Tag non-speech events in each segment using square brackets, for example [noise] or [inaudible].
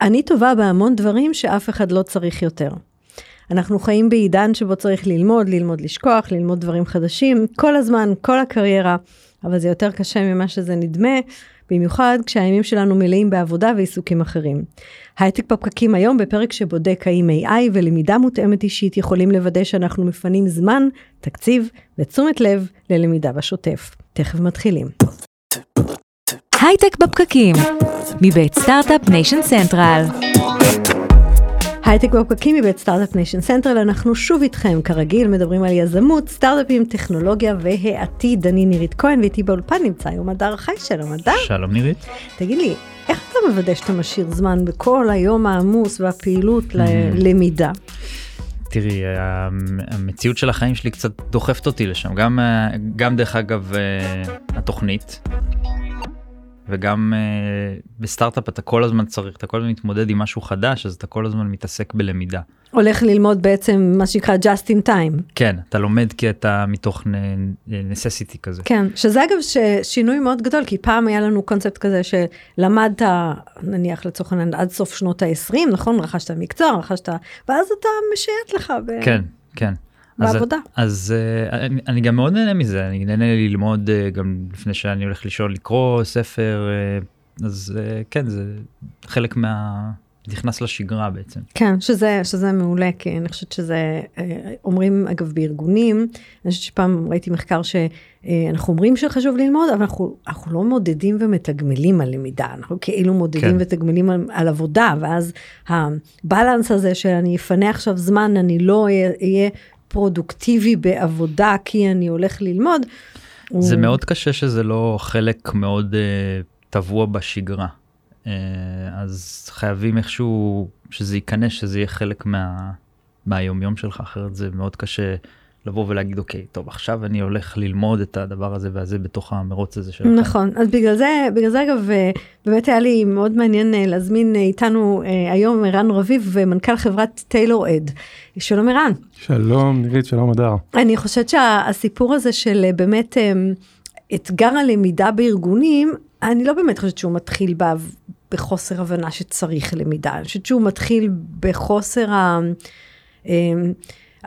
אני טובה בהמון דברים שאף אחד לא צריך יותר. אנחנו חיים בעידן שבו צריך ללמוד, ללמוד לשכוח, ללמוד דברים חדשים, כל הזמן, כל הקריירה, אבל זה יותר קשה ממה שזה נדמה, במיוחד כשהימים שלנו מלאים בעבודה ועיסוקים אחרים. הייטק בפקקים היום בפרק שבודק האם AI ולמידה מותאמת אישית יכולים לוודא שאנחנו מפנים זמן, תקציב ותשומת לב ללמידה בשוטף. תכף מתחילים. הייטק בפקקים, מבית Start-Up Nation Central. הייטק בפקקים מבית Start-Up Nation Central, אנחנו שוב איתכם, כרגיל, מדברים על יזמות, סטארט-אפים, טכנולוגיה והעתיד. אני נירית כהן ואיתי באולפן נמצא היום הדר חי, שלום הדר. שלום נירית. תגיד לי, איך אתה מוודא שאתה משאיר זמן בכל היום העמוס והפעילות ללמידה? תראי, המציאות של החיים שלי קצת דוחפת אותי לשם, גם, גם דרך אגב התוכנית, וגם uh, בסטארט-אפ אתה כל הזמן צריך, אתה כל הזמן מתמודד עם משהו חדש, אז אתה כל הזמן מתעסק בלמידה. הולך ללמוד בעצם מה שנקרא just in time. כן, אתה לומד כי אתה מתוך necessity כזה. כן, שזה אגב שינוי מאוד גדול, כי פעם היה לנו קונספט כזה שלמדת, נניח לצורך העניין, עד סוף שנות ה-20, נכון? רכשת מקצוע, רכשת, ואז אתה משייט לך. ב... כן, כן. בעבודה. אז, אז אה, אני, אני גם מאוד נהנה מזה, אני נהנה ללמוד אה, גם לפני שאני הולך לישון לקרוא ספר, אה, אז כן, זה חלק מה... נכנס לשגרה בעצם. כן, שזה, שזה מעולה, כי אני חושבת שזה, אומרים אגב בארגונים, אני חושבת שפעם ראיתי מחקר שאנחנו אומרים שחשוב ללמוד, אבל אנחנו, אנחנו לא מודדים ומתגמלים על למידה, אנחנו כאילו מודדים כן. ותגמלים על, על עבודה, ואז הבלנס הזה שאני אפנה עכשיו זמן, אני לא אהיה פרודוקטיבי בעבודה כי אני הולך ללמוד. זה הוא... מאוד קשה שזה לא חלק מאוד uh, טבוע בשגרה. Uh, אז חייבים איכשהו שזה ייכנס, שזה יהיה חלק מה, מהיומיום שלך, אחרת זה מאוד קשה לבוא ולהגיד אוקיי טוב עכשיו אני הולך ללמוד את הדבר הזה והזה בתוך המרוץ הזה שלך. נכון אז בגלל זה בגלל זה אגב אה, באמת היה לי מאוד מעניין אה, להזמין אה, איתנו היום ערן רביב מנכ"ל חברת טיילור אד. שלום ערן. שלום נירית שלום אדר. אני חושבת שהסיפור הזה של באמת אתגר הלמידה בארגונים אני לא באמת חושבת שהוא מתחיל בחוסר הבנה שצריך למידה אני חושבת שהוא מתחיל בחוסר ה...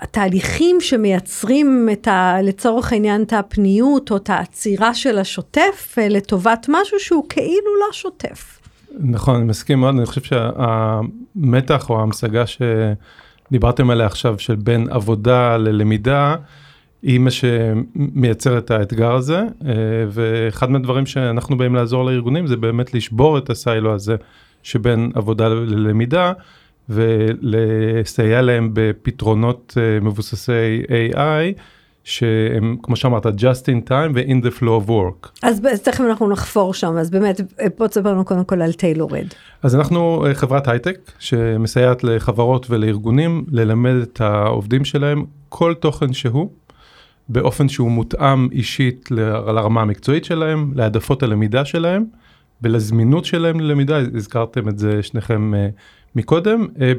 התהליכים שמייצרים את ה, לצורך העניין את הפניות או את העצירה של השוטף אה, לטובת משהו שהוא כאילו לא שוטף. נכון, אני מסכים מאוד, אני חושב שהמתח או ההמשגה שדיברתם עליה עכשיו של בין עבודה ללמידה, היא מה שמייצר את האתגר הזה, אה, ואחד מהדברים שאנחנו באים לעזור לארגונים זה באמת לשבור את הסיילו הזה שבין עבודה ללמידה. ולסייע להם בפתרונות אה, מבוססי AI. שהם כמו שאמרת just in time ו-in the flow of work. אז תכף אנחנו נחפור שם אז באמת בוא תספר לנו קודם כל על טיילורד. אז אנחנו אה, חברת הייטק שמסייעת לחברות ולארגונים ללמד את העובדים שלהם כל תוכן שהוא באופן שהוא מותאם אישית לרמה המקצועית שלהם להעדפות הלמידה שלהם ולזמינות שלהם ללמידה הזכרתם את זה שניכם אה, מקודם, אה,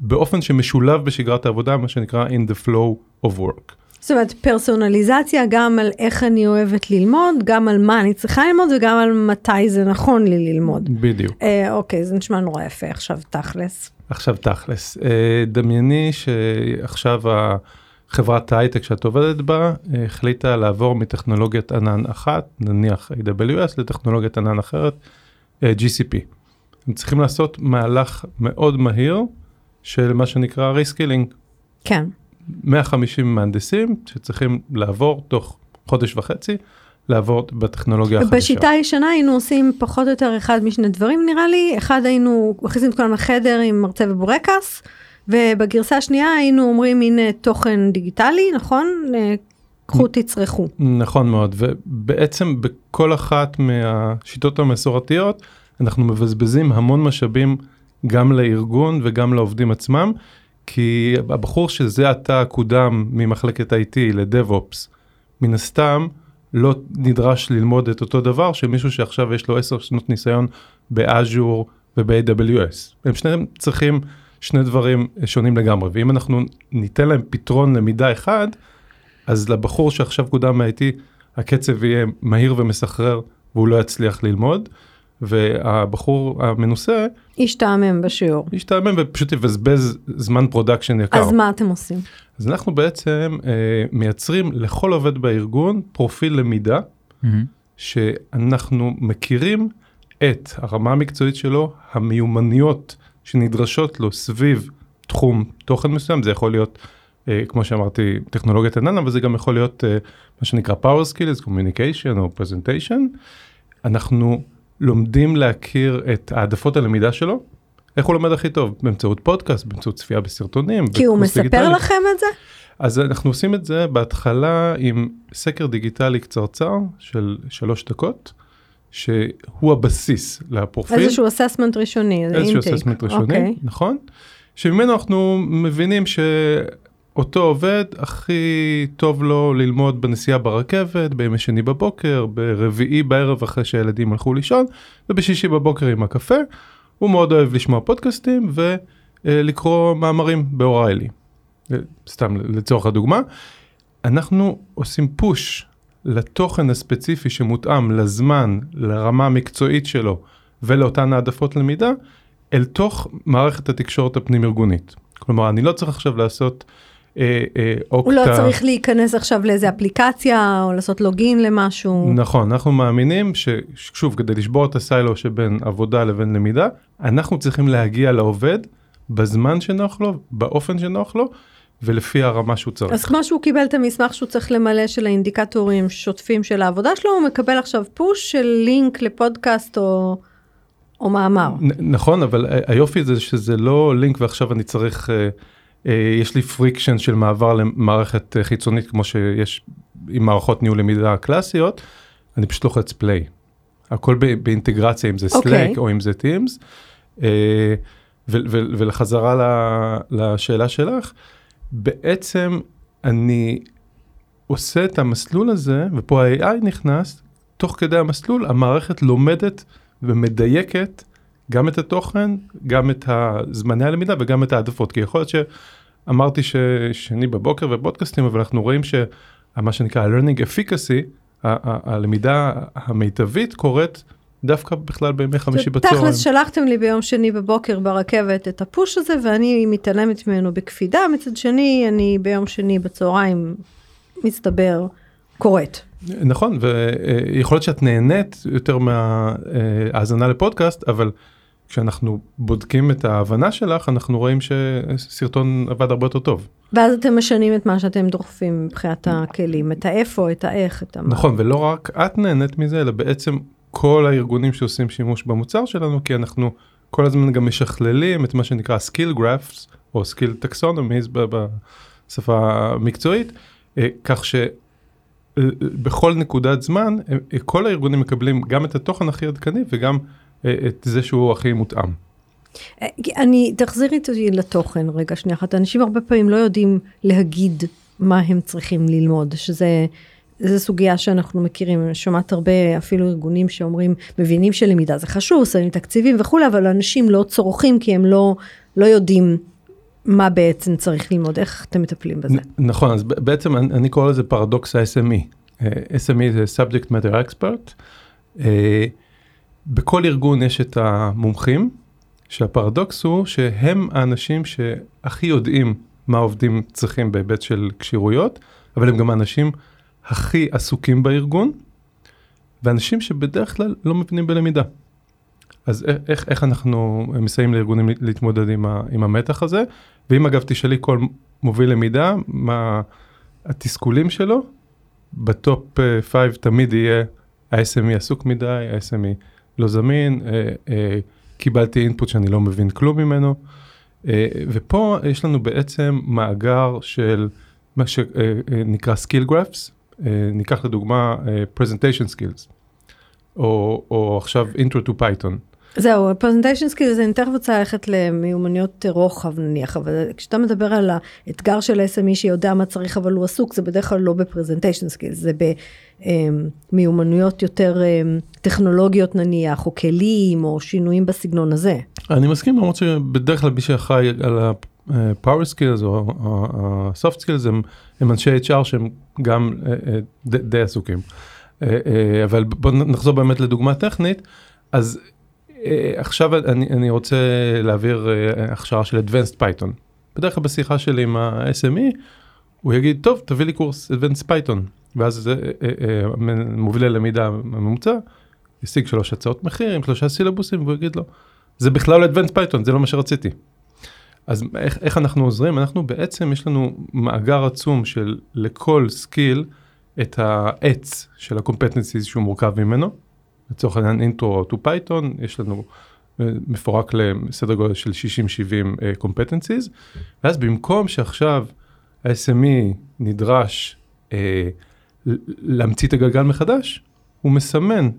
באופן שמשולב בשגרת העבודה, מה שנקרא in the flow of work. זאת אומרת, פרסונליזציה גם על איך אני אוהבת ללמוד, גם על מה אני צריכה ללמוד וגם על מתי זה נכון לי ללמוד. בדיוק. אה, אוקיי, זה נשמע נורא יפה, עכשיו תכלס. עכשיו תכלס. אה, דמייני שעכשיו חברת ההייטק שאת עובדת בה אה, החליטה לעבור מטכנולוגיית ענן אחת, נניח AWS, לטכנולוגיית ענן אחרת, אה, GCP. הם צריכים לעשות מהלך מאוד מהיר של מה שנקרא reskilling. כן. 150 מהנדסים שצריכים לעבור תוך חודש וחצי. לעבור בטכנולוגיה החדשה. בשיטה הישנה היינו עושים פחות או יותר אחד משני דברים נראה לי, אחד היינו מכניסים את כולם לחדר עם מרצה ובורקס, ובגרסה השנייה היינו אומרים הנה תוכן דיגיטלי, נכון? קחו תצרכו. נכון מאוד, ובעצם בכל אחת מהשיטות המסורתיות, אנחנו מבזבזים המון משאבים גם לארגון וגם לעובדים עצמם, כי הבחור שזה עתה קודם ממחלקת IT לדב-אופס, מן הסתם לא נדרש ללמוד את אותו דבר שמישהו שעכשיו יש לו 10 שנות ניסיון באז'ור וב-AWS. הם שניהם צריכים שני דברים שונים לגמרי, ואם אנחנו ניתן להם פתרון למידה אחד, אז לבחור שעכשיו קודם מה-IT הקצב יהיה מהיר ומסחרר והוא לא יצליח ללמוד. והבחור המנוסה השתעמם בשיעור. ישתעמם ופשוט יבזבז זמן production יקר. אז מה אתם עושים? אז אנחנו בעצם אה, מייצרים לכל עובד בארגון פרופיל למידה מהמם. שאנחנו מכירים את הרמה המקצועית שלו, המיומנויות שנדרשות לו סביב תחום תוכן מסוים, זה יכול להיות, אה, כמו שאמרתי, טכנולוגיית ענן, אבל זה גם יכול להיות אה, מה שנקרא power skills, communication או presentation. אנחנו לומדים להכיר את העדפות הלמידה שלו, איך הוא לומד הכי טוב, באמצעות פודקאסט, באמצעות צפייה בסרטונים. כי הוא מספר דיגיטלי. לכם את זה? אז אנחנו עושים את זה בהתחלה עם סקר דיגיטלי קצרצר של שלוש דקות, שהוא הבסיס לפרופיל. איזשהו אססמנט ראשוני, איזשהו. אססמנט ראשוני, אוקיי. נכון? שממנו אנחנו מבינים שאותו עובד הכי טוב לו ללמוד בנסיעה ברכבת, בימי שני בבוקר, ברביעי בערב אחרי שהילדים הלכו לישון, ובשישי בבוקר עם הקפה. הוא מאוד אוהב לשמוע פודקאסטים ולקרוא מאמרים באוריילי. אה, סתם לצורך הדוגמה. אנחנו עושים פוש לתוכן הספציפי שמותאם לזמן, לרמה המקצועית שלו ולאותן העדפות למידה, אל תוך מערכת התקשורת הפנים ארגונית. כלומר, אני לא צריך עכשיו לעשות אוקטה. הוא לא צריך להיכנס עכשיו לאיזה אפליקציה או לעשות לוגין למשהו. נכון, אנחנו מאמינים ששוב, כדי לשבור את הסיילו שבין עבודה לבין למידה, אנחנו צריכים להגיע לעובד בזמן שנוח לו, באופן שנוח לו, ולפי הרמה שהוא צריך. אז כמו שהוא קיבל את המסמך שהוא צריך למלא של האינדיקטורים שוטפים של העבודה שלו, הוא מקבל עכשיו פוש של לינק לפודקאסט או, או מאמר. נ- נכון, אבל היופי זה שזה לא לינק ועכשיו אני צריך, אה, אה, יש לי friction של מעבר למערכת אה, חיצונית כמו שיש עם מערכות ניהול למידה קלאסיות, אני פשוט לוחץ play. הכל באינטגרציה אם זה אוקיי. Slack או אם זה Teams. אה, ולחזרה לשאלה שלך, בעצם אני עושה את המסלול הזה, ופה ה-AI נכנס, תוך כדי המסלול המערכת לומדת ומדייקת גם את התוכן, גם את זמני הלמידה וגם את העדפות, כי יכול להיות שאמרתי ששני בבוקר ובודקאסטים, אבל אנחנו רואים שמה שנקרא learning efficacy, הלמידה המיטבית קורית דווקא בכלל בימי חמישי בצהריים. תכלס שלחתם לי ביום שני בבוקר ברכבת את הפוש הזה ואני מתעלמת ממנו בקפידה, מצד שני אני ביום שני בצהריים מסתבר קוראת. נכון, ויכול להיות שאת נהנית יותר מההאזנה לפודקאסט, אבל כשאנחנו בודקים את ההבנה שלך, אנחנו רואים שסרטון עבד הרבה יותר טוב. ואז אתם משנים את מה שאתם דוחפים מבחינת הכלים, את האיפה, את האיך, את המה. נכון, ולא רק את נהנית מזה, אלא בעצם כל הארגונים שעושים שימוש במוצר שלנו, כי אנחנו כל הזמן גם משכללים את מה שנקרא skill graphs, או skill taxonomies בשפה המקצועית, אה, כך שבכל נקודת זמן, אה, אה, כל הארגונים מקבלים גם את התוכן הכי עדכני וגם את זה שהוא הכי מותאם. אה, אני, תחזירי אותי לתוכן רגע שנייה אחת. אנשים הרבה פעמים לא יודעים להגיד מה הם צריכים ללמוד, שזה... זו סוגיה שאנחנו מכירים, אני שומעת הרבה אפילו ארגונים שאומרים, מבינים שלמידה זה חשוב, שמים תקציבים וכולי, אבל אנשים לא צורכים כי הם לא, לא יודעים מה בעצם צריך ללמוד, איך אתם מטפלים בזה? נכון, אז בעצם אני, אני קורא לזה פרדוקס ה-SME. אה, SME זה subject matter expert. אה, בכל ארגון יש את המומחים, שהפרדוקס הוא שהם האנשים שהכי יודעים מה העובדים צריכים בהיבט של כשירויות, אבל הם גם האנשים הכי עסוקים בארגון, ואנשים שבדרך כלל לא מבינים בלמידה. אז איך, איך אנחנו מסייעים לארגונים להתמודד עם, ה, עם המתח הזה, ואם אגב תשאלי כל מוביל למידה, מה התסכולים שלו, בטופ 5 תמיד יהיה ה-SME עסוק מדי, ה-SME לא זמין, אה, אה, קיבלתי אינפוט שאני לא מבין כלום ממנו, אה, ופה יש לנו בעצם מאגר של מה שנקרא skill graphs, אה, ניקח לדוגמה אה, presentation skills, או, או עכשיו intro to python. זהו, presentation skill, אני תכף רוצה ללכת למיומנויות רוחב נניח, אבל כשאתה מדבר על האתגר של ה-SME שיודע מה צריך אבל הוא עסוק, זה בדרך כלל לא ב presentation skill, זה במיומנויות יותר אמ, טכנולוגיות נניח, או כלים, או שינויים בסגנון הזה. אני מסכים למרות שבדרך כלל מי שאחראי על ה-power skills או ה-soft skills הם, הם אנשי HR שהם גם אה, אה, די, עסוקים. אה, אה, אבל בוא נחזור באמת לדוגמה טכנית, אז אה, עכשיו אני, אני רוצה להעביר אה, הכשרה של Advanced Python. בדרך כלל בשיחה שלי עם ה-SME, הוא יגיד, טוב, תביא לי קורס Advanced Python. ואז אה, אה, אה, מובילי למידה הממוצע, ישיג שלוש הצעות מחיר עם שלושה סילבוסים, והוא יגיד לו, זה בכלל לא Advanced Python, זה לא מה שרציתי. אז איך, איך אנחנו עוזרים? אנחנו בעצם, יש לנו מאגר עצום של לכל skill את העץ של ה-competencies שהוא מורכב ממנו. לצורך העניין intro to Python, יש לנו אה, מפורק לסדר גודל של 60-70 uh, competencies, ואז במקום שעכשיו ה-SME נדרש uh, להמציא את הגלגל מחדש, הוא מסמן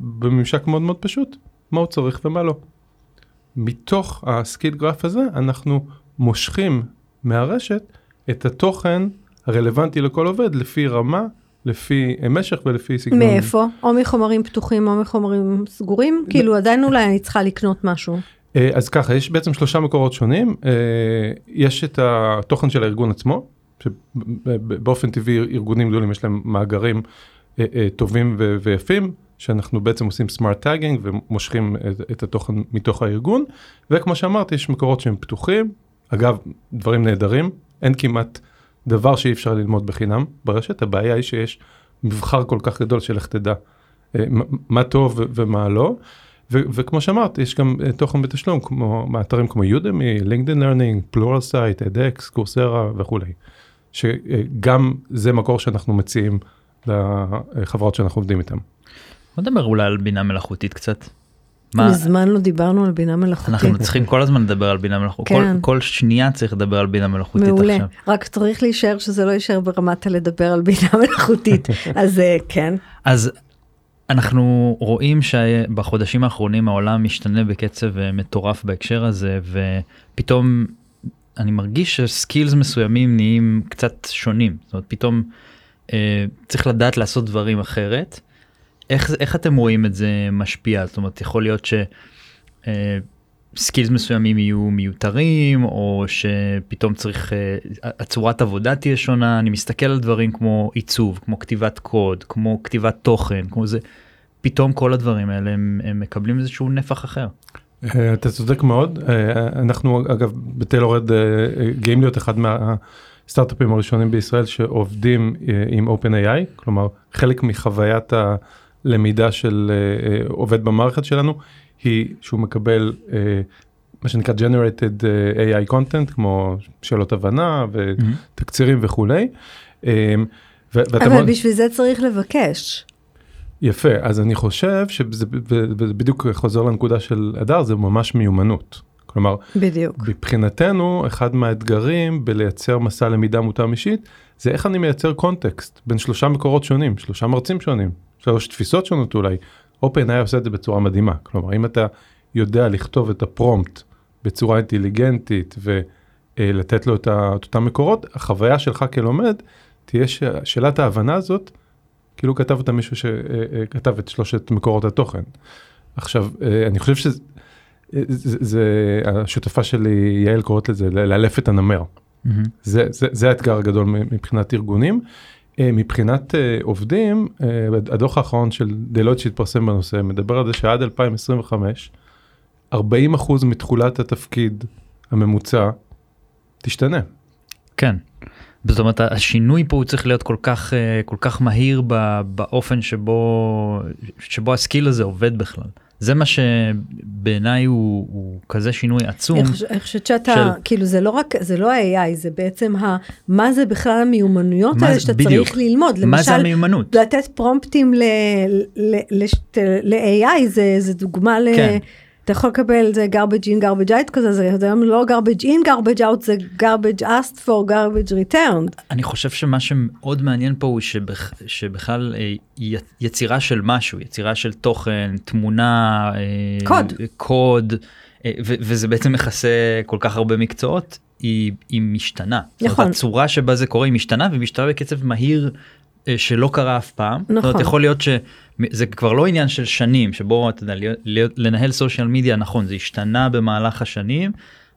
בממשק מאוד מאוד פשוט מה הוא צריך ומה לא. מתוך הסקיל גרף הזה אנחנו מושכים מהרשת את התוכן הרלוונטי לכל עובד לפי רמה, לפי משך ולפי סגנון. מאיפה? או מחומרים פתוחים או מחומרים סגורים? כאילו עדיין אולי אני צריכה לקנות משהו. אה, אז ככה, יש בעצם שלושה מקורות שונים. אה, יש את התוכן של הארגון עצמו, שבאופן טבעי ארגונים גדולים יש להם מאגרים אה, טובים ויפים, שאנחנו בעצם עושים smart tagging ומושכים את, את התוכן מתוך הארגון, וכמו שאמרתי, יש מקורות שהם פתוחים, אגב, דברים נהדרים, אין כמעט דבר שאי אפשר ללמוד בחינם ברשת, הבעיה היא שיש מבחר כל כך גדול של איך תדע אה, מה טוב ומה לא. ו- וכמו שאמרת, יש גם אה, תוכן בתשלום, כמו מאתרים כמו Udemy, LinkedIn Learning, Pluralsight, edX, Coursera וכולי. שגם זה מקור שאנחנו מציעים לחברות שאנחנו עובדים איתן. בוא נדבר אולי על בינה מלאכותית קצת. מה... מזמן לא דיברנו על בינה מלאכותית. אנחנו צריכים כל הזמן לדבר על בינה מלאכותית. כן. כל, כל שנייה צריך לדבר על בינה מלאכותית מעולה. עכשיו. רק צריך להישאר שזה לא יישאר ברמת הלדבר על בינה [laughs] מלאכותית. אז אה, כן. אז אנחנו רואים שבחודשים האחרונים העולם משתנה בקצב אה, מטורף בהקשר הזה ופתאום אני מרגיש שסקילס מסוימים נהיים קצת שונים. זאת אומרת פתאום אה, צריך לדעת לעשות דברים אחרת. איך, איך אתם רואים את זה משפיע? זאת אומרת, יכול להיות שסקילס אה, מסוימים יהיו מיותרים, או שפתאום צריך, אה, הצורת עבודה תהיה שונה, אני מסתכל על דברים כמו עיצוב, כמו כתיבת קוד, כמו כתיבת תוכן, כמו זה, פתאום כל הדברים האלה הם, הם מקבלים איזשהו נפח אחר. אה, אתה צודק מאוד, אנחנו אגב בטיילורד גאים להיות אחד מהסטארט-אפים הראשונים בישראל שעובדים עם OpenAI, כלומר חלק מחוויית ה... למידה של uh, עובד במערכת שלנו היא שהוא מקבל uh, מה שנקרא generated AI content כמו שאלות הבנה ותקצירים mm-hmm. וכולי. Um, אבל מאוד... בשביל זה צריך לבקש. יפה אז אני חושב שזה בדיוק חוזר לנקודה של הדר זה ממש מיומנות. כלומר, בדיוק. מבחינתנו אחד מהאתגרים בלייצר מסע למידה מותאם אישית זה איך אני מייצר קונטקסט בין שלושה מקורות שונים שלושה מרצים שונים שלוש תפיסות שונות אולי, OpenAI עושה את זה בצורה מדהימה. כלומר, אם אתה יודע לכתוב את הפרומפט בצורה אינטליגנטית ולתת לו את, אותם מקורות, החוויה שלך כלומד תהיה שאלת ההבנה הזאת, כאילו כתב אותה מישהו שכתב אה, אה, את שלושת מקורות התוכן. עכשיו, אה, אני חושב שזה, זה, זה, השותפה שלי, יעל קוראת לזה, לאלף את הנמר. Mm-hmm. זה, זה, זה האתגר הגדול מבחינת ארגונים. אה, מבחינת אה, עובדים, אה, הדוח האחרון של דלויט שהתפרסם בנושא מדבר על זה שעד 2025, 40% מתכולת התפקיד הממוצע תשתנה. כן. זאת אומרת השינוי פה הוא צריך להיות כל כך כל כך מהיר באופן שבו שבו הסקיל הזה עובד בכלל. זה מה שבעיניי הוא, הוא כזה שינוי עצום. אני חושבת שאתה, של... כאילו זה לא רק, זה לא ה-AI, זה בעצם ה, מה זה בכלל המיומנויות האלה שאתה בדיוק. צריך ללמוד. מה למשל, זה המיומנות? לתת פרומפטים ל-AI זה, זה דוגמה ל... אתה יכול לקבל זה garbage in garbage out כזה זה היום לא garbage in garbage out זה garbage asked for garbage returned. אני חושב שמה שמאוד מעניין פה הוא שבכ, שבכלל אה, יצירה של משהו יצירה של תוכן תמונה אה, קוד קוד אה, ו, וזה בעצם מכסה כל כך הרבה מקצועות היא, היא משתנה. נכון. הצורה שבה זה קורה היא משתנה ומשתנה בקצב מהיר שלא קרה אף פעם. נכון. זאת אומרת, יכול להיות שזה כבר לא עניין של שנים שבו אתה יודע לנהל סושיאל מדיה נכון זה השתנה במהלך השנים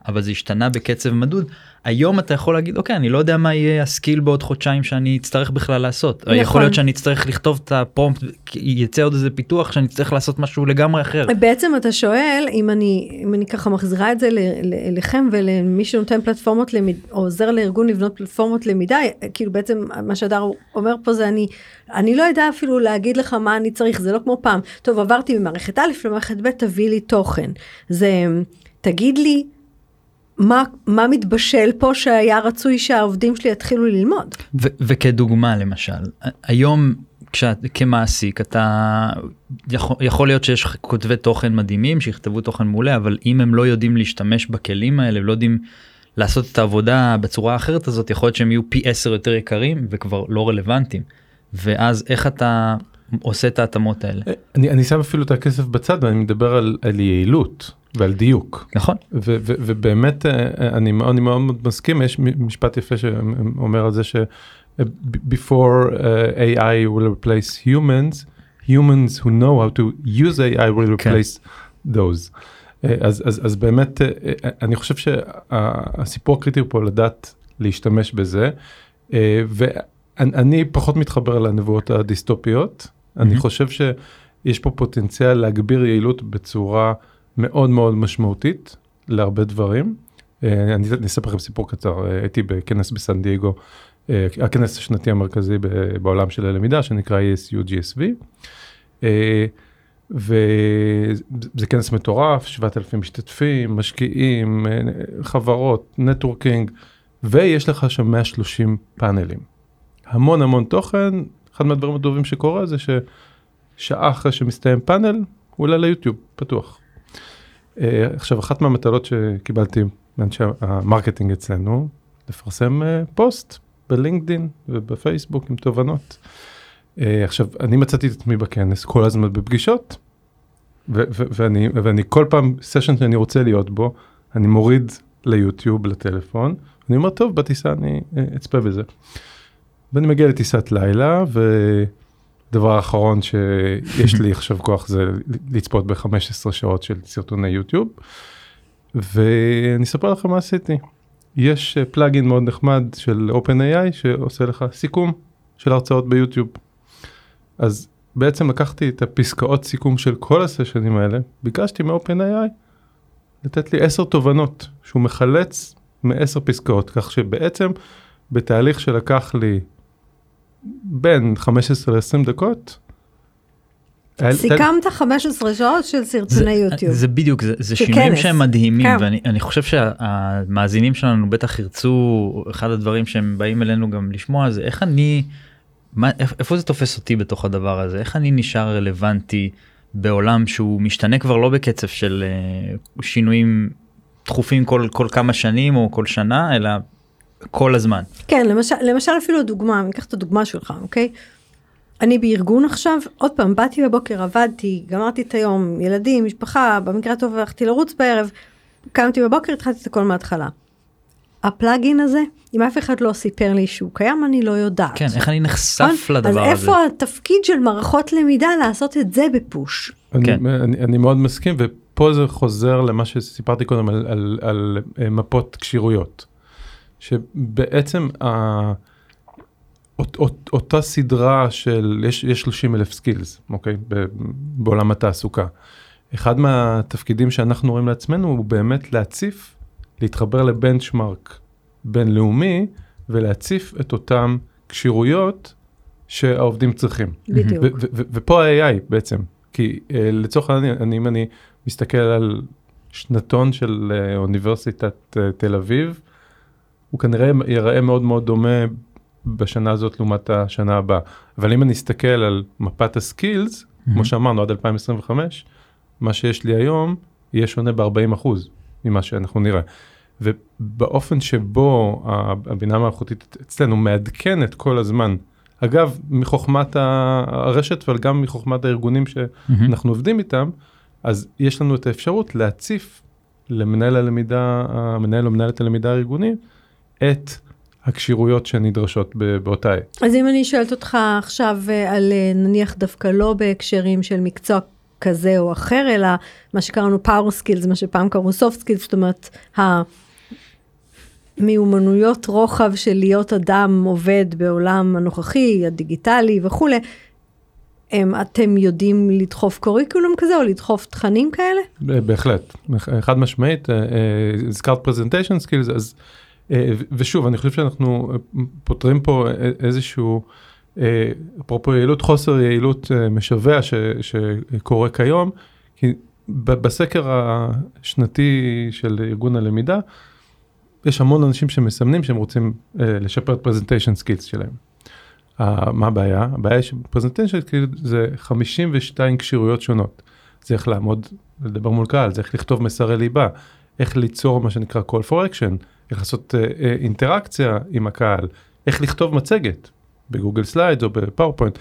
אבל זה השתנה בקצב מדוד. היום אתה יכול להגיד אוקיי אני לא יודע מה יהיה הסקיל בעוד חודשיים שאני אצטרך בכלל לעשות. נכון. יכול להיות שאני אצטרך לכתוב את הפרומפט יצא עוד איזה פיתוח שאני אצטרך לעשות משהו לגמרי אחר. בעצם אתה שואל אם אני אם אני ככה מחזירה את זה אליכם ולמי שנותן פלטפורמות למיד או עוזר לארגון לבנות פלטפורמות למידה כאילו בעצם מה שהדר אומר פה זה אני אני לא יודע אפילו להגיד לך מה אני צריך זה לא כמו פעם טוב עברתי ממערכת א' למערכת ב' תביא לי תוכן זה תגיד לי. מה, מה מתבשל פה שהיה רצוי שהעובדים שלי יתחילו ללמוד. ו- וכדוגמה למשל, היום כשאת כמעסיק אתה יכול, יכול להיות שיש כותבי תוכן מדהימים שיכתבו תוכן מעולה אבל אם הם לא יודעים להשתמש בכלים האלה לא יודעים לעשות את העבודה בצורה האחרת הזאת יכול להיות שהם יהיו פי 10 יותר יקרים וכבר לא רלוונטיים ואז איך אתה עושה את ההתאמות האלה. אני, אני שם אפילו את הכסף בצד ואני מדבר על, על יעילות. ועל דיוק. נכון. ו- ו- ובאמת אה, אני מאוד, אני מאוד מסכים, יש משפט יפה שאומר על זה ש- before uh, AI will replace humans, humans who know how to use AI will כן. replace כן. those. אז, אז, אז באמת אני חושב שהסיפור הקריטי הוא פה לדעת להשתמש בזה, ואני פחות מתחבר לנבואות הדיסטופיות, mm-hmm. אני חושב שיש פה פוטנציאל להגביר יעילות בצורה מאוד מאוד משמעותית להרבה דברים. אה, אני אספר לכם סיפור קצר, אה, הייתי בכנס בסן דייגו, אה, הכנס השנתי המרכזי בעולם של הלמידה שנקרא ESU GSV. וזה כנס מטורף, 7,000 משתתפים, משקיעים, חברות, networking, ויש לך שם 130 פאנלים. המון המון תוכן, אחד מהדברים הטובים שקורה זה ששעה אחרי שמסתיים פאנל, הוא עולה ליוטיוב, פתוח. אה, עכשיו אחת מהמטלות שקיבלתי מאנשי ה marketing אצלנו לפרסם אה, פוסט ב LinkedIn ובפייסבוק עם תובנות. אה, עכשיו אני מצאתי את עצמי בכנס כל הזמן בפגישות ואני ואני כל פעם סשן שאני רוצה להיות בו אני מוריד ליוטיוב לטלפון אני אומר טוב בטיסה אני אצפה בזה. ואני מגיע לטיסת לילה ו... הדבר האחרון שיש לי עכשיו כוח זה לצפות ב-15 שעות של סרטוני יוטיוב. ואני אספר לכם מה עשיתי. יש פלאגין מאוד נחמד של OpenAI שעושה לך סיכום של הרצאות ביוטיוב. אז בעצם לקחתי את הפסקאות סיכום של כל הסשנים האלה, ביקשתי מ-OpenAI לתת לי 10 תובנות שהוא מחלץ מ-10 פסקאות, כך שבעצם בתהליך שלקח לי בין 15 ל-20 דקות. סיכמת 15 שעות של סרטוני יוטיוב. זה בדיוק, זה, זה שינויים שהם מדהימים כן. ואני חושב שהמאזינים שלנו בטח ירצו, אחד הדברים שהם באים אלינו גם לשמוע זה איך אני, מה, איפה זה תופס אותי בתוך הדבר הזה, איך אני נשאר רלוונטי בעולם שהוא משתנה כבר לא בקצב של uh, שינויים תכופים כל, כל כמה שנים או כל שנה, אלא כל הזמן. כן, למשל, למשל אפילו דוגמה, אני אקח את הדוגמה שלך, אוקיי? אני בארגון עכשיו, עוד פעם, באתי בבוקר, עבדתי, גמרתי את היום, ילדים, משפחה, במקרה הטוב הלכתי לרוץ בערב, קמתי בבוקר, התחלתי את הכל מההתחלה. ה plugin הזה, אם אף אחד לא סיפר לי שהוא קיים, אני לא יודעת. כן, איך אני נחשף נכון? לדבר הזה. אז איפה התפקיד של מערכות למידה לעשות את זה ב push? אני, כן. אני, אני מאוד מסכים, ופה זה חוזר למה שסיפרתי קודם על, על, על, על מפות כשירויות. שבעצם ה... אות, אות, אותה סדרה של יש, יש 30 אלף skills אוקיי בעולם התעסוקה. אחד מהתפקידים שאנחנו רואים לעצמנו הוא באמת להציף להתחבר לבנצ'מארק בינלאומי ולהציף את אותם כשירויות שהעובדים צריכים. בדיוק. ופה ה-AI בעצם כי uh, לצורך העניין אם אני מסתכל על שנתון של uh, אוניברסיטת uh, תל אביב הוא כנראה ייראה מאוד מאוד דומה בשנה הזאת לעומת השנה הבאה. אבל אם אני אסתכל על מפת הסקילס, mm-hmm. כמו שאמרנו עד 2025, מה שיש לי היום יהיה שונה ב-40% ממה שאנחנו נראה. ובאופן שבו הבינה המלאכותית אצלנו מעדכנת כל הזמן, אגב, מחוכמת הרשת אבל גם מחוכמת הארגונים שאנחנו mm-hmm. עובדים איתם, אז יש לנו את האפשרות להציף למנהל הלמידה, המנהל או מנהלת הלמידה הארגונית, את הכשירויות שנדרשות באותה עת. אז אם אני שואלת אותך עכשיו אה, על אה, נניח דווקא לא בהקשרים של מקצוע כזה או אחר, אלא מה שקראנו power skills, מה שפעם קראו soft skills, זאת אומרת, המיומנויות רוחב של להיות אדם עובד בעולם הנוכחי, הדיגיטלי וכולי. הם, אתם יודעים לדחוף curriculum כזה או לדחוף תכנים כאלה? בהחלט, חד משמעית, אה, אה, הזכרת presentation skills, אז אה, ושוב, אני חושב שאנחנו פותרים פה איזשהו, אפרופו יעילות, חוסר יעילות משווע ש, שקורה כיום, כי בסקר השנתי של ארגון הלמידה, יש המון אנשים שמסמנים שהם רוצים לשפר את presentation skills שלהם. מה הבעיה? הבעיה ש presentation זה 52 כשירויות שונות. זה איך לעמוד, לדבר מול קהל, זה איך לכתוב מסרי ליבה, איך ליצור מה שנקרא call for action, איך לעשות uh, uh, אינטראקציה עם הקהל, איך לכתוב מצגת ב Google Slides או ב PowerPoint.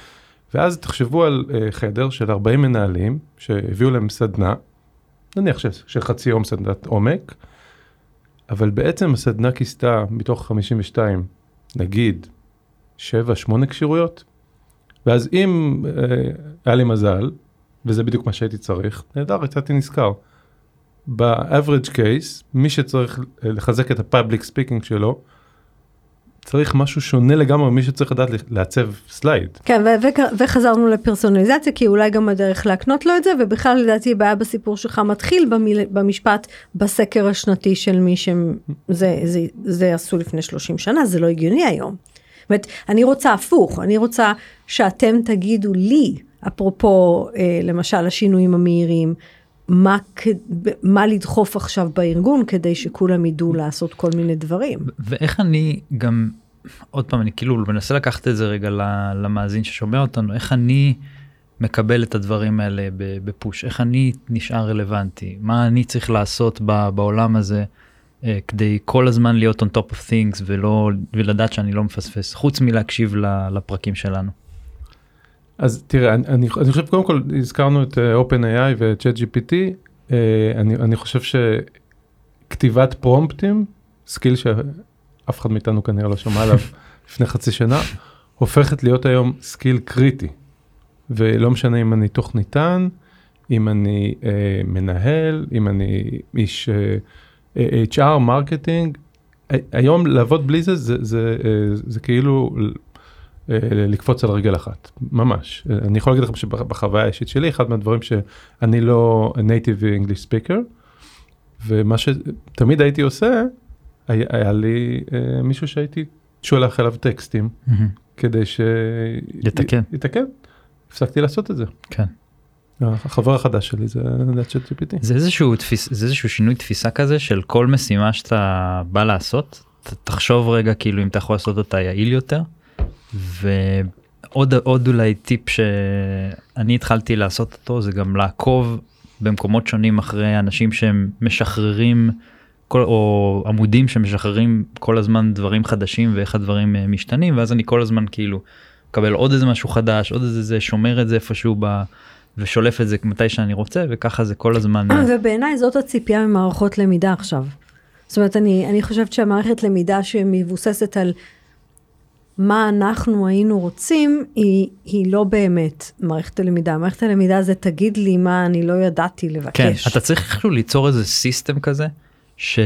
ואז תחשבו על uh, חדר של 40 מנהלים שהביאו להם סדנה, נניח של, של חצי יום סדנת עומק, אבל בעצם הסדנה כיסתה מתוך 52, נגיד שבע, שמונה כשירויות. ואז אם אה, היה לי מזל, וזה בדיוק מה שהייתי צריך, נהדר, יצאתי נשכר. ב-average case, מי שצריך אה, לחזק את ה-public speaking שלו, צריך משהו שונה לגמרי ממי שצריך לדעת לעצב סלייד. כן, וחזרנו לפרסונליזציה, כי אולי גם הדרך להקנות לו את זה, ובכלל לדעתי בעיה בסיפור שלך מתחיל במיל, במשפט בסקר השנתי של מי שזה זה, זה, זה עשו לפני 30 שנה, זה לא הגיוני היום. זאת אומרת, אני רוצה הפוך, אני רוצה שאתם תגידו לי, אפרופו אה, למשל השינויים המהירים, מה, מה לדחוף עכשיו בארגון כדי שכולם ידעו לעשות כל מיני דברים. ואיך אני גם, עוד פעם, אני כאילו מנסה לקחת את זה רגע למאזין ששומע אותנו, איך אני מקבל את הדברים האלה בפוש, איך אני נשאר רלוונטי, מה אני צריך לעשות בעולם הזה. אה, כדי כל הזמן להיות on top of things ולא ולדעת שאני לא מפספס חוץ מלהקשיב לפרקים שלנו. אז תראה אני, אני חושב קודם כל הזכרנו את אה, OpenAI ואת ChatGPT אה, אני, אני חושב שכתיבת פרומפטים skill שאף אחד מאיתנו כנראה לא שמע עליו [laughs] לפני חצי שנה הופכת להיות היום skill קריטי ולא משנה אם אני תוכניתן אם אני אה, מנהל אם אני איש. אה, HR, marketing, היום לעבוד בלי זה, זה, זה, זה, זה כאילו לקפוץ על רגל אחת, ממש. אני יכול להגיד לכם שבחוויה האישית שלי, אחד מהדברים שאני לא native English speaker, ומה שתמיד הייתי עושה, היה, היה לי אה, מישהו שהייתי שולח אליו טקסטים, mm-hmm. כדי ש... יתקן. יתקן. הפסקתי לעשות את זה. כן. החבר החדש שלי זה צ'אט GPT. זה איזשהו תפיס זה איזשהו שינוי תפיסה כזה של כל משימה שאתה בא לעשות תחשוב רגע כאילו אם אתה יכול לעשות אותה יעיל יותר. ועוד עוד אולי טיפ שאני התחלתי לעשות אותו זה גם לעקוב במקומות שונים אחרי אנשים שהם משחררים כל, או עמודים שמשחררים כל הזמן דברים חדשים ואיך הדברים אה, משתנים ואז אני כל הזמן כאילו מקבל עוד איזה משהו חדש עוד איזה זה שומר את זה איפשהו ב... ושולף את זה מתי שאני רוצה וככה זה כל הזמן. אה, ובעיניי זאת הציפייה ממערכות למידה עכשיו. זאת אומרת אני, אני חושבת שהמערכת למידה שמבוססת על מה אנחנו היינו רוצים היא, היא לא באמת מערכת הלמידה. מערכת הלמידה זה תגיד לי מה אני לא ידעתי לבקש. כן, אתה צריך איכשהו ליצור איזה system כזה. ש...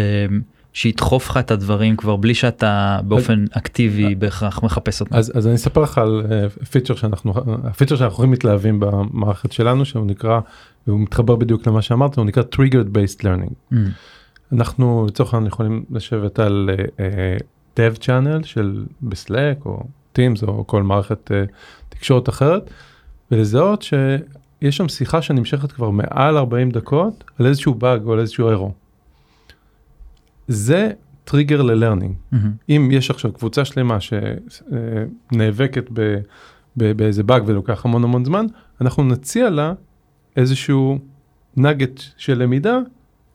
שידחוף לך את הדברים כבר בלי שאתה באופן אקטיבי בהכרח מחפש אותם. אז, אז אני אספר לך על feature שאנחנו, ה feature שאנחנו יכולים מתלהבים במערכת שלנו שהוא נקרא, והוא מתחבר בדיוק למה שאמרת, הוא נקרא triggered based learning. Mm. אנחנו לצורך העניין יכולים לשבת על uh, dev channel של ב Slack או Teams או כל מערכת uh, תקשורת אחרת ולזהות שיש שם שיחה שנמשכת כבר מעל 40 דקות על איזשהו באג או על איזשהו error. זה טריגר ל learning. Mm-hmm. אם יש עכשיו קבוצה שלמה שנאבקת ב, ב, באיזה באג ולוקח המון המון זמן, אנחנו נציע לה איזשהו nugget של למידה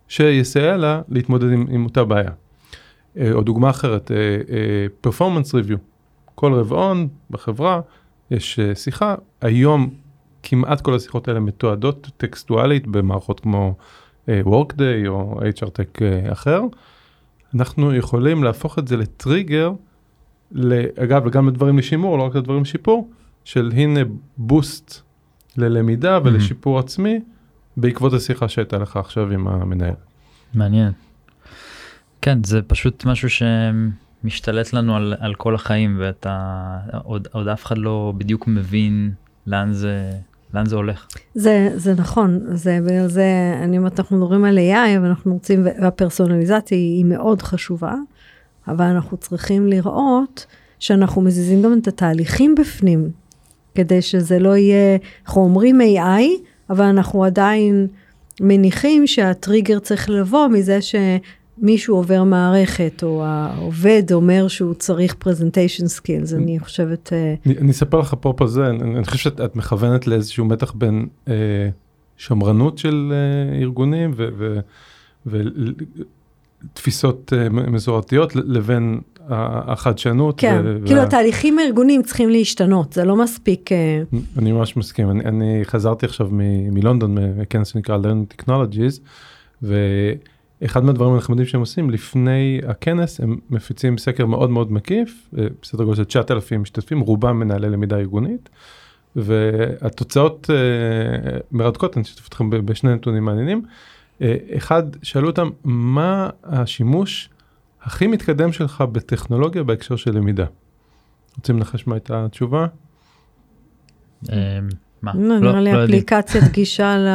שיסייע לה להתמודד עם, עם אותה בעיה. אה, או דוגמה אחרת, פרפורמנס אה, ריוויו. אה, כל רבעון בחברה יש שיחה, היום כמעט כל השיחות האלה מתועדות טקסטואלית במערכות כמו Workday או HR Tech אחר. אנחנו יכולים להפוך את זה לטריגר, אגב, גם לדברים לשימור, לא רק לדברים לשיפור, של הנה בוסט ללמידה ולשיפור עצמי בעקבות השיחה שהייתה לך עכשיו עם המנהל. מעניין. כן, זה פשוט משהו שמשתלט לנו על, על כל החיים ואתה עוד, עוד אף אחד לא בדיוק מבין לאן זה, לאן זה הולך. זה, זה נכון, זה בגלל זה, אני אומרת, אנחנו מדברים על AI, ואנחנו רוצים, והפרסונליזציה היא מאוד חשובה, אבל אנחנו צריכים לראות שאנחנו מזיזים גם את התהליכים בפנים, כדי שזה לא יהיה, אנחנו אומרים AI, אבל אנחנו עדיין מניחים שהטריגר צריך לבוא מזה שמישהו עובר מערכת, או העובד אומר שהוא צריך presentation skills, אני חושבת... אה, אני, אני אספר לך אפרופו זה, אני, אני חושב שאת מכוונת לאיזשהו מתח בין אה, שמרנות של אה, ארגונים ותפיסות אה, מסורתיות לבין החדשנות. כן, ו- כאילו וה... התהליכים הארגוניים צריכים להשתנות, זה לא מספיק... אני ממש מסכים, אני, אני חזרתי עכשיו מ- מלונדון, מכנס שנקרא Learning Technologies, ואחד מהדברים הנחמדים שהם עושים, לפני הכנס הם מפיצים סקר מאוד מאוד מקיף, אה, בסדר גודל של 9,000 משתתפים, רובם מנהלי למידה ארגונית, והתוצאות uh, מרתקות, אני אשתף אתכם בשני נתונים מעניינים. Uh, אחד, שאלו אותם, מה השימוש הכי מתקדם שלך בטכנולוגיה בהקשר של למידה. רוצים לנחש מה הייתה התשובה? אמ, מה? לא, לא, נראה לי לא אפליקציית גישה ל...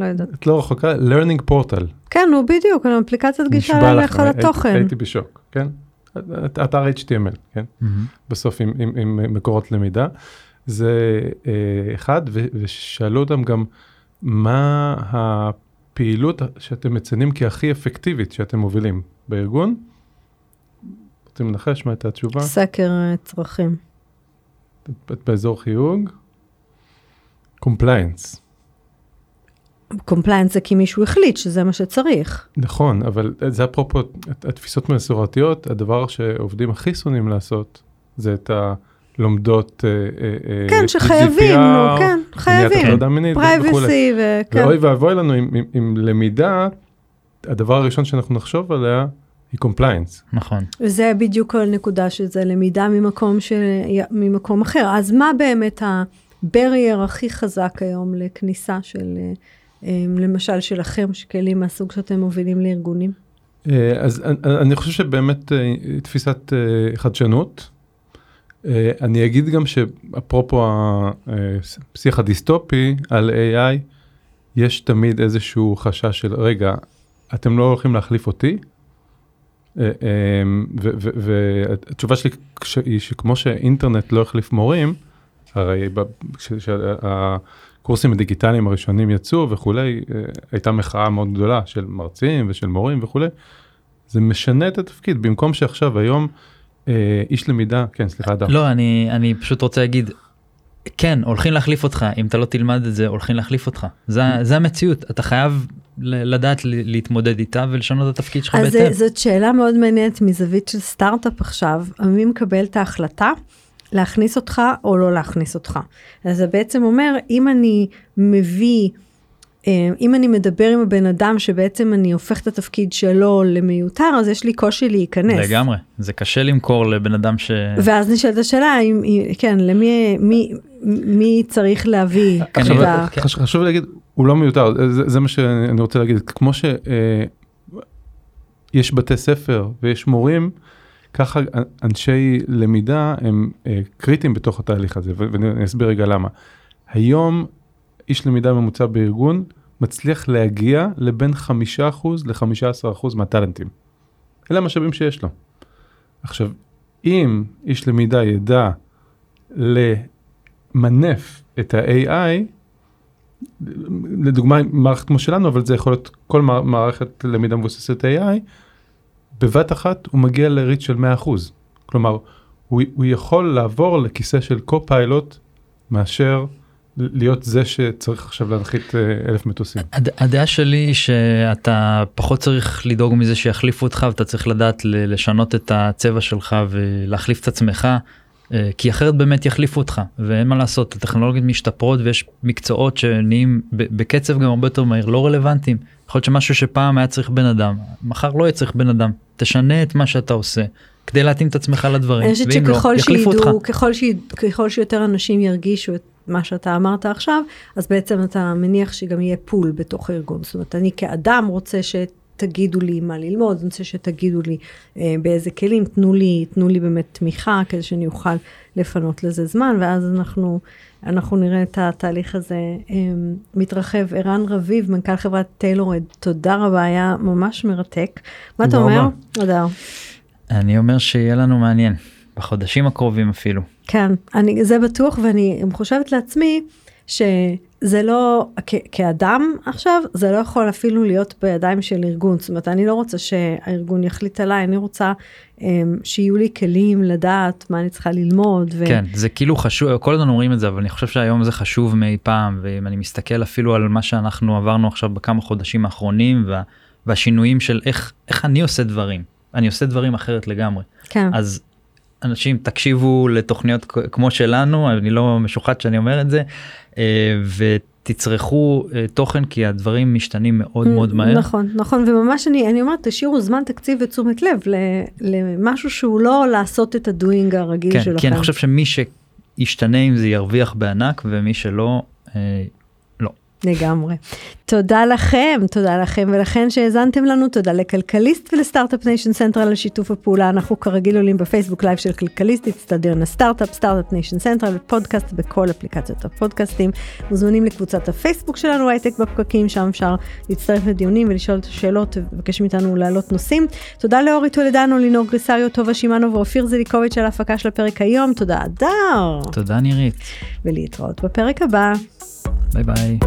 לא יודעת. את לא רחוקה, learning portal. כן, הוא בדיוק, אפליקציית גישה לכל התוכן. הייתי בשוק, כן? אתר HTML, כן? בסוף עם מקורות למידה. זה אה, אחד, ושאלו אותם גם מה הפעילות שאתם מציינים כהכי אפקטיבית שאתם מובילים בארגון? רוצים לנחש מה הייתה התשובה? סקר אה, צרכים. את באזור חיוג? קומפליינס. קומפליינס זה כי מישהו החליט שזה מה שצריך. נכון, אבל זה אפרופו התפיסות מסורתיות, הדבר שעובדים הכי שונאים לעשות זה את ה... לומדות אה, אה, כן, שחייבים, נו, כן, חייבים, privacy וכן. ואוי ואבוי לנו עם, למידה, הדבר הראשון שאנחנו נחשוב עליה היא compliance. נכון. וזה בדיוק הנקודה שזה למידה ממקום, ש... ממקום אחר. אז מה באמת ה barrier הכי חזק היום לכניסה של, אה, למשל שלכם, שכלים מהסוג שאתם מובילים לארגונים? אז אני חושב שבאמת תפיסת חדשנות. אה, אני אגיד גם שאפרופו השיח הדיסטופי על AI, יש תמיד איזשהו חשש של רגע, אתם לא הולכים להחליף אותי? Um, והתשובה שלי היא שכמו שאינטרנט לא החליף מורים, הרי כשהקורסים הדיגיטליים הראשונים יצאו וכולי, uh, הייתה מחאה מאוד גדולה של מרצים ושל מורים וכולי, זה משנה את התפקיד, במקום שעכשיו היום אה, איש למידה, כן סליחה אדם. לא, אני, אני פשוט רוצה להגיד, כן, הולכים להחליף אותך, אם אתה לא תלמד את זה, הולכים להחליף אותך. זה, זה המציאות, אתה חייב לדעת להתמודד איתה ולשנות את התפקיד שלך בהתאם. אז זאת שאלה מאוד מעניינת מזווית של סטארט-אפ עכשיו, מי מקבל את ההחלטה להכניס אותך או לא להכניס אותך. אז זה בעצם אומר, אם אני מביא... אה, אם אני מדבר עם הבן אדם שבעצם אני הופך את התפקיד שלו למיותר, אז יש לי קושי להיכנס. לגמרי, זה קשה למכור לבן אדם ש... ואז נשאלת השאלה, אם, כן, למי מי, מי צריך להביא את ה... חשוב להגיד, הוא לא מיותר, זה, זה מה שאני רוצה להגיד, כמו שיש אה, בתי ספר ויש מורים, ככה אנשי למידה הם אה, קריטיים בתוך התהליך הזה, ואני אסביר רגע למה. היום איש למידה ממוצע בארגון מצליח להגיע לבין 5% ל-15% מהטאלנטים. אלה המשאבים שיש לו. עכשיו, אם איש למידה ידע למנף את ה-AI, לדוגמה מערכת כמו שלנו, אבל זה יכול להיות כל מערכת למידה מבוססת AI, בבת אחת הוא מגיע לריץ של 100%. כלומר, הוא, הוא יכול לעבור לכיסא של קו-פיילוט מאשר להיות זה שצריך עכשיו להנחית אה, אלף מטוסים. הדעה שלי היא שאתה פחות צריך לדאוג מזה שיחליפו אותך ואתה צריך לדעת לשנות את הצבע שלך ולהחליף את עצמך. אה, כי אחרת באמת יחליפו אותך ואין מה לעשות הטכנולוגיות משתפרות ויש מקצועות שנהיים בקצב גם הרבה יותר מהיר לא רלוונטיים יכול להיות שמשהו שפעם היה צריך בן אדם מחר לא יהיה צריך בן אדם תשנה את מה שאתה עושה כדי להתאים את עצמך לדברים ואם לא יחליפו אותך. ככל, שידעו, ככל שיותר אנשים ירגישו את מה שאתה אמרת עכשיו, אז בעצם אתה מניח שגם יהיה פול בתוך הארגון. זאת אומרת, אני כאדם רוצה שאת... תגידו לי מה ללמוד, אני רוצה שתגידו לי אה, באיזה כלים, תנו לי, תנו לי באמת תמיכה כדי שאני אוכל לפנות לזה זמן, ואז אנחנו, אנחנו נראה את התהליך הזה אה, מתרחב. ערן רביב, מנכ"ל חברת טיילורד, תודה רבה, היה ממש מרתק. מה אתה אומר? תודה. אני אומר שיהיה לנו מעניין, בחודשים הקרובים אפילו. כן, אני, זה בטוח, ואני חושבת לעצמי, שזה לא, כ- כאדם עכשיו, זה לא יכול אפילו להיות בידיים של ארגון. זאת אומרת, אני לא רוצה שהארגון יחליט עליי, אני רוצה um, שיהיו לי כלים לדעת מה אני צריכה ללמוד. ו... כן, זה כאילו חשוב, כל הזמן אומרים את זה, אבל אני חושב שהיום זה חשוב מאי פעם, ואם אני מסתכל אפילו על מה שאנחנו עברנו עכשיו בכמה חודשים האחרונים, וה, והשינויים של איך, איך אני עושה דברים. אני עושה דברים אחרת לגמרי. כן. אז אנשים תקשיבו לתוכניות כמו שלנו, אני לא משוחד שאני אומר את זה, אה, ותצרכו אה, תוכן כי הדברים משתנים מאוד מאוד מהר. נכון, נכון, וממש אני, אני אומרת, תשאירו זמן, תקציב ותשומת לב למשהו שהוא לא לעשות את הדוינג הרגיל כן, שלכם. כי אני חושב שמי שישתנה עם זה ירוויח בענק, ומי שלא, אה, לגמרי. תודה לכם, תודה לכם ולכן שהאזנתם לנו, תודה לכלכליסט ולסטארט-אפ ניישן סנטרל על שיתוף הפעולה. אנחנו כרגיל עולים בפייסבוק live של כלכליסט, אצטדיון הסטארט-אפ, סטארט-אפ ניישן סנטרל ופודקאסט בכל אפליקציות הפודקאסטים. מוזמנים לקבוצת הפייסבוק שלנו, הייטק בפקקים, שם אפשר להצטרף לדיונים ולשאול את השאלות ולבקש מאיתנו להעלות נושאים. תודה לאורי טולדנו, לינור גריסריו, טובה שמענו ואופיר זליקוביץ' על ההפקה של הפרק היום. תודה אדר. תודה נירית. ולהתראות בפרק הבא. ביי ביי.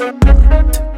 Thank you.